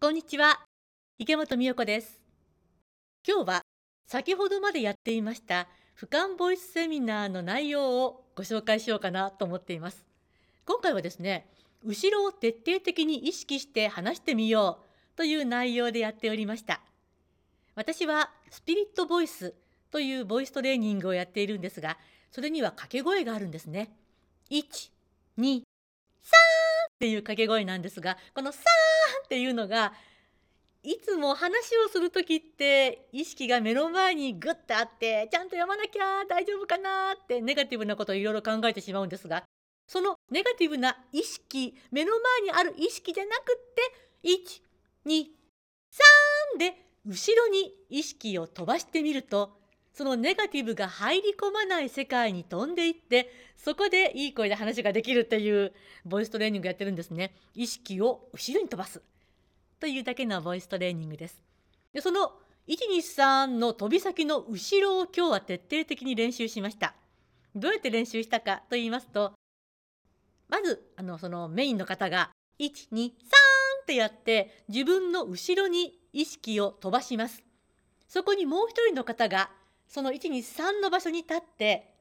こんにちは。池本美代子です。今日は先ほどまでやっていました俯瞰ボイスセミナーの内容をご紹介しようかなと思っています。今回はですね後ろを徹底的に意識して話してみようという内容でやっておりました。私はスピリットボイスというボイストレーニングをやっているんですがそれには掛け声があるんですね。1 2っていう掛け声なんですがこの「さーん」っていうのがいつも話をする時って意識が目の前にグッとあってちゃんと読まなきゃ大丈夫かなってネガティブなことをいろいろ考えてしまうんですがそのネガティブな意識目の前にある意識じゃなくって123で後ろに意識を飛ばしてみるとそのネガティブが入り込まない世界に飛んでいってそこでいい声で話ができるっていうボイストレーニングやってるんですね。意識を後ろに飛ばす。というだけのボイストレーニングです。でその123の飛び先の後ろを今日は徹底的に練習しました。どうやって練習したかと言いますとまずあのそのメインの方が123ってやって自分の後ろに意識を飛ばします。そこにもう一人の方がその123の場所に立って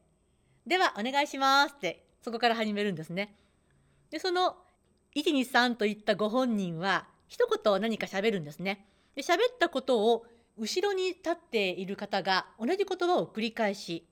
ではお願いしますってそこから始めるんですね。でその123といったご本人は一言何か喋るんですね。で喋ったことを後ろに立っている方が同じ言葉を繰り返し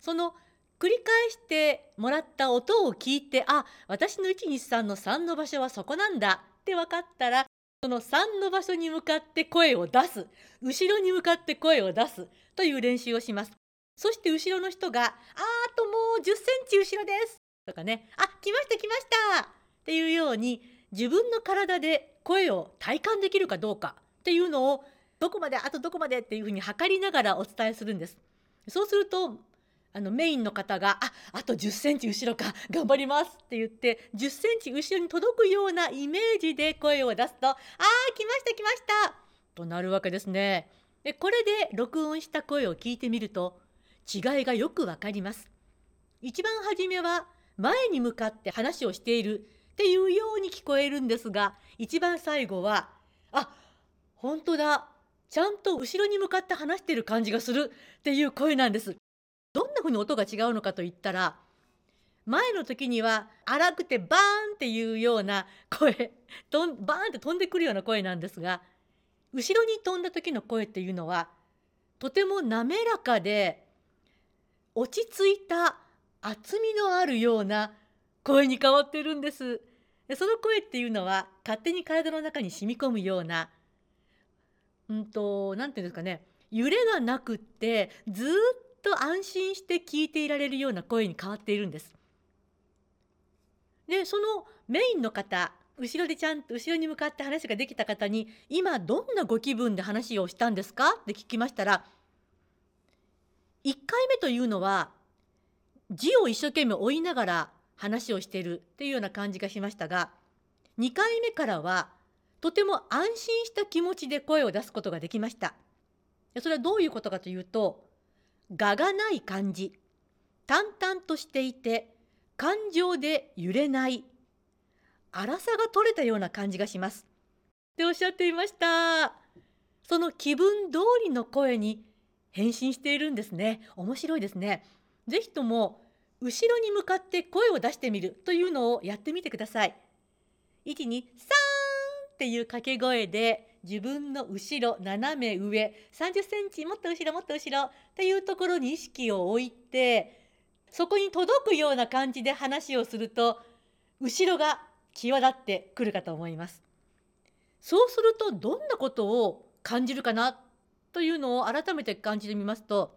その繰り返してもらった音を聞いてあ私の123の3の場所はそこなんだって分かったらその3の場所に向かって声を出す。後ろに向かって声を出す。という練習をします。そして後ろの人が「あーともう10センチ後ろです」とかね「あ来ました来ました」っていうように自分の体で声を体感できるかどうか。っていうのをどこまであとどこまでっていうふうに測りながらお伝えするんです。そうするとあのメインの方が「ああと10センチ後ろか 頑張ります」って言って10センチ後ろに届くようなイメージで声を出すと「あー来ました来ました」となるわけですね。でこれで録音した声を聞いてみると違いがよくわかります。一番初めは前に向かって話をしているっていうように聞こえるんですが一番最後は「あ本当だちゃんと後ろに向かって話してる感じがする」っていう声なんです。どんな風に音が違うのかといったら前の時には荒くてバーンっていうような声とんバーンって飛んでくるような声なんですが後ろに飛んだ時の声っていうのはとても滑らかで落ち着いた厚みのあるような声に変わってるんです。その声っていうのは勝手に体の中に染み込むようなうんと何て言うんですかね揺れがなくってずっと安心して聞いていられるような声に変わっているんです。でそのメインの方後ろでちゃんと後ろに向かって話ができた方に「今どんなご気分で話をしたんですか?」って聞きましたら1回目というのは字を一生懸命追いながら話をしているっていうような感じがしましたが2回目からはとても安心した気持ちで声を出すことができました。それはどういうことかというと我がない感じ。淡々としていて感情で揺れない。粗さが取れたような感じがします。っておっしゃっていました。その気分通りの声に変身しているんですね。面白いですね。ぜひとも後ろに向かって声を出してみるというのをやってみてください。123っていう掛け声で自分の後ろ斜め上30センチもっと後ろもっと後ろっていうところに意識を置いてそこに届くような感じで話をすると後ろが際立ってくるかと思います。そうするとどんなことを感じるかなというのを改めて感じてみますと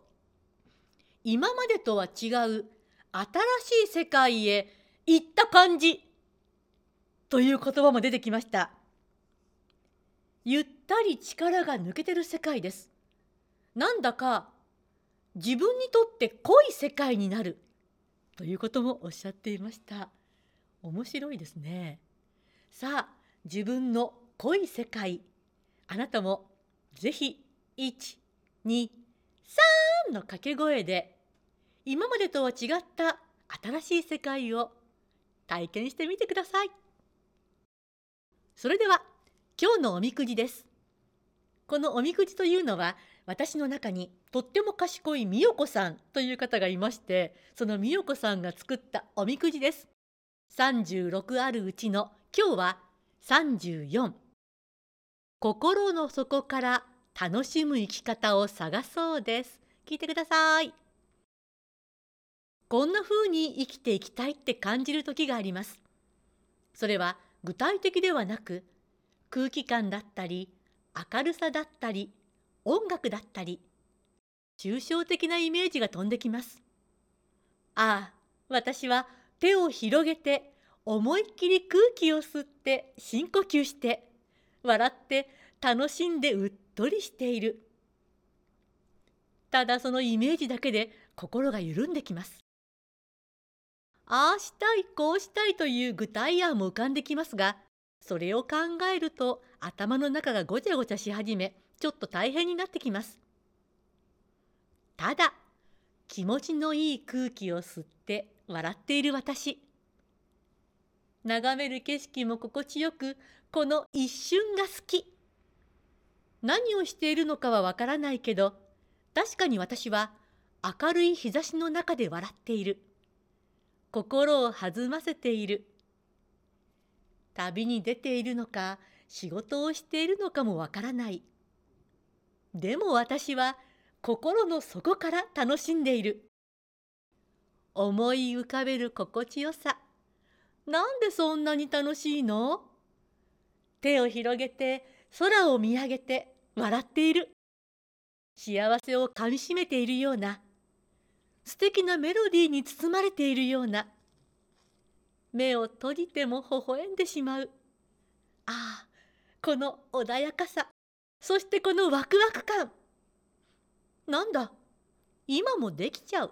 今までとは違う新しい世界へ行った感じという言葉も出てきました。ゆったり力が抜けてる世界です。なんだか自分にとって濃い世界になるということもおっしゃっていました。面白いですね。さあ自分の濃い世界あなたもぜひ123の掛け声で今までとは違った新しい世界を体験してみてください。それでは今日のおみくじです。このおみくじというのは私の中にとっても賢い美代子さんという方がいましてその美代子さんが作ったおみくじです。36あるうちの今日は34心の底から楽しむ生き方を探そうです。聞いてください。こんな風に生きていきたいって感じる時があります。それは具体的ではなく空気感だったり明るさだったり音楽だったり抽象的なイメージが飛んできます。ああ私は手を広げて思いっきり空気を吸って深呼吸して笑って楽しんでうっとりしている。ただそのイメージだけで心が緩んできます。ああしたいこうしたいという具体案も浮かんできますがそれを考えると頭の中がごちゃごちゃし始めちょっと大変になってきます。ただ気持ちのいい空気を吸って笑っている私。眺める景色も心地よくこの一瞬が好き。何をしているのかはわからないけど確かに私は明るい日差しの中で笑っている。心を弾ませている。旅に出ているのか仕事をしているのかもわからない。でも私は心の底から楽しんでいる。思い浮かべる心地よさ。なんでそんなに楽しいの？手を広げて空を見上げて笑っている。幸せをかみしめているような。素敵なメロディーに包まれているような。目を閉じても微笑んでしまう。ああこの穏やかさ。そしてこのワクワク感。なんだ今もできちゃう。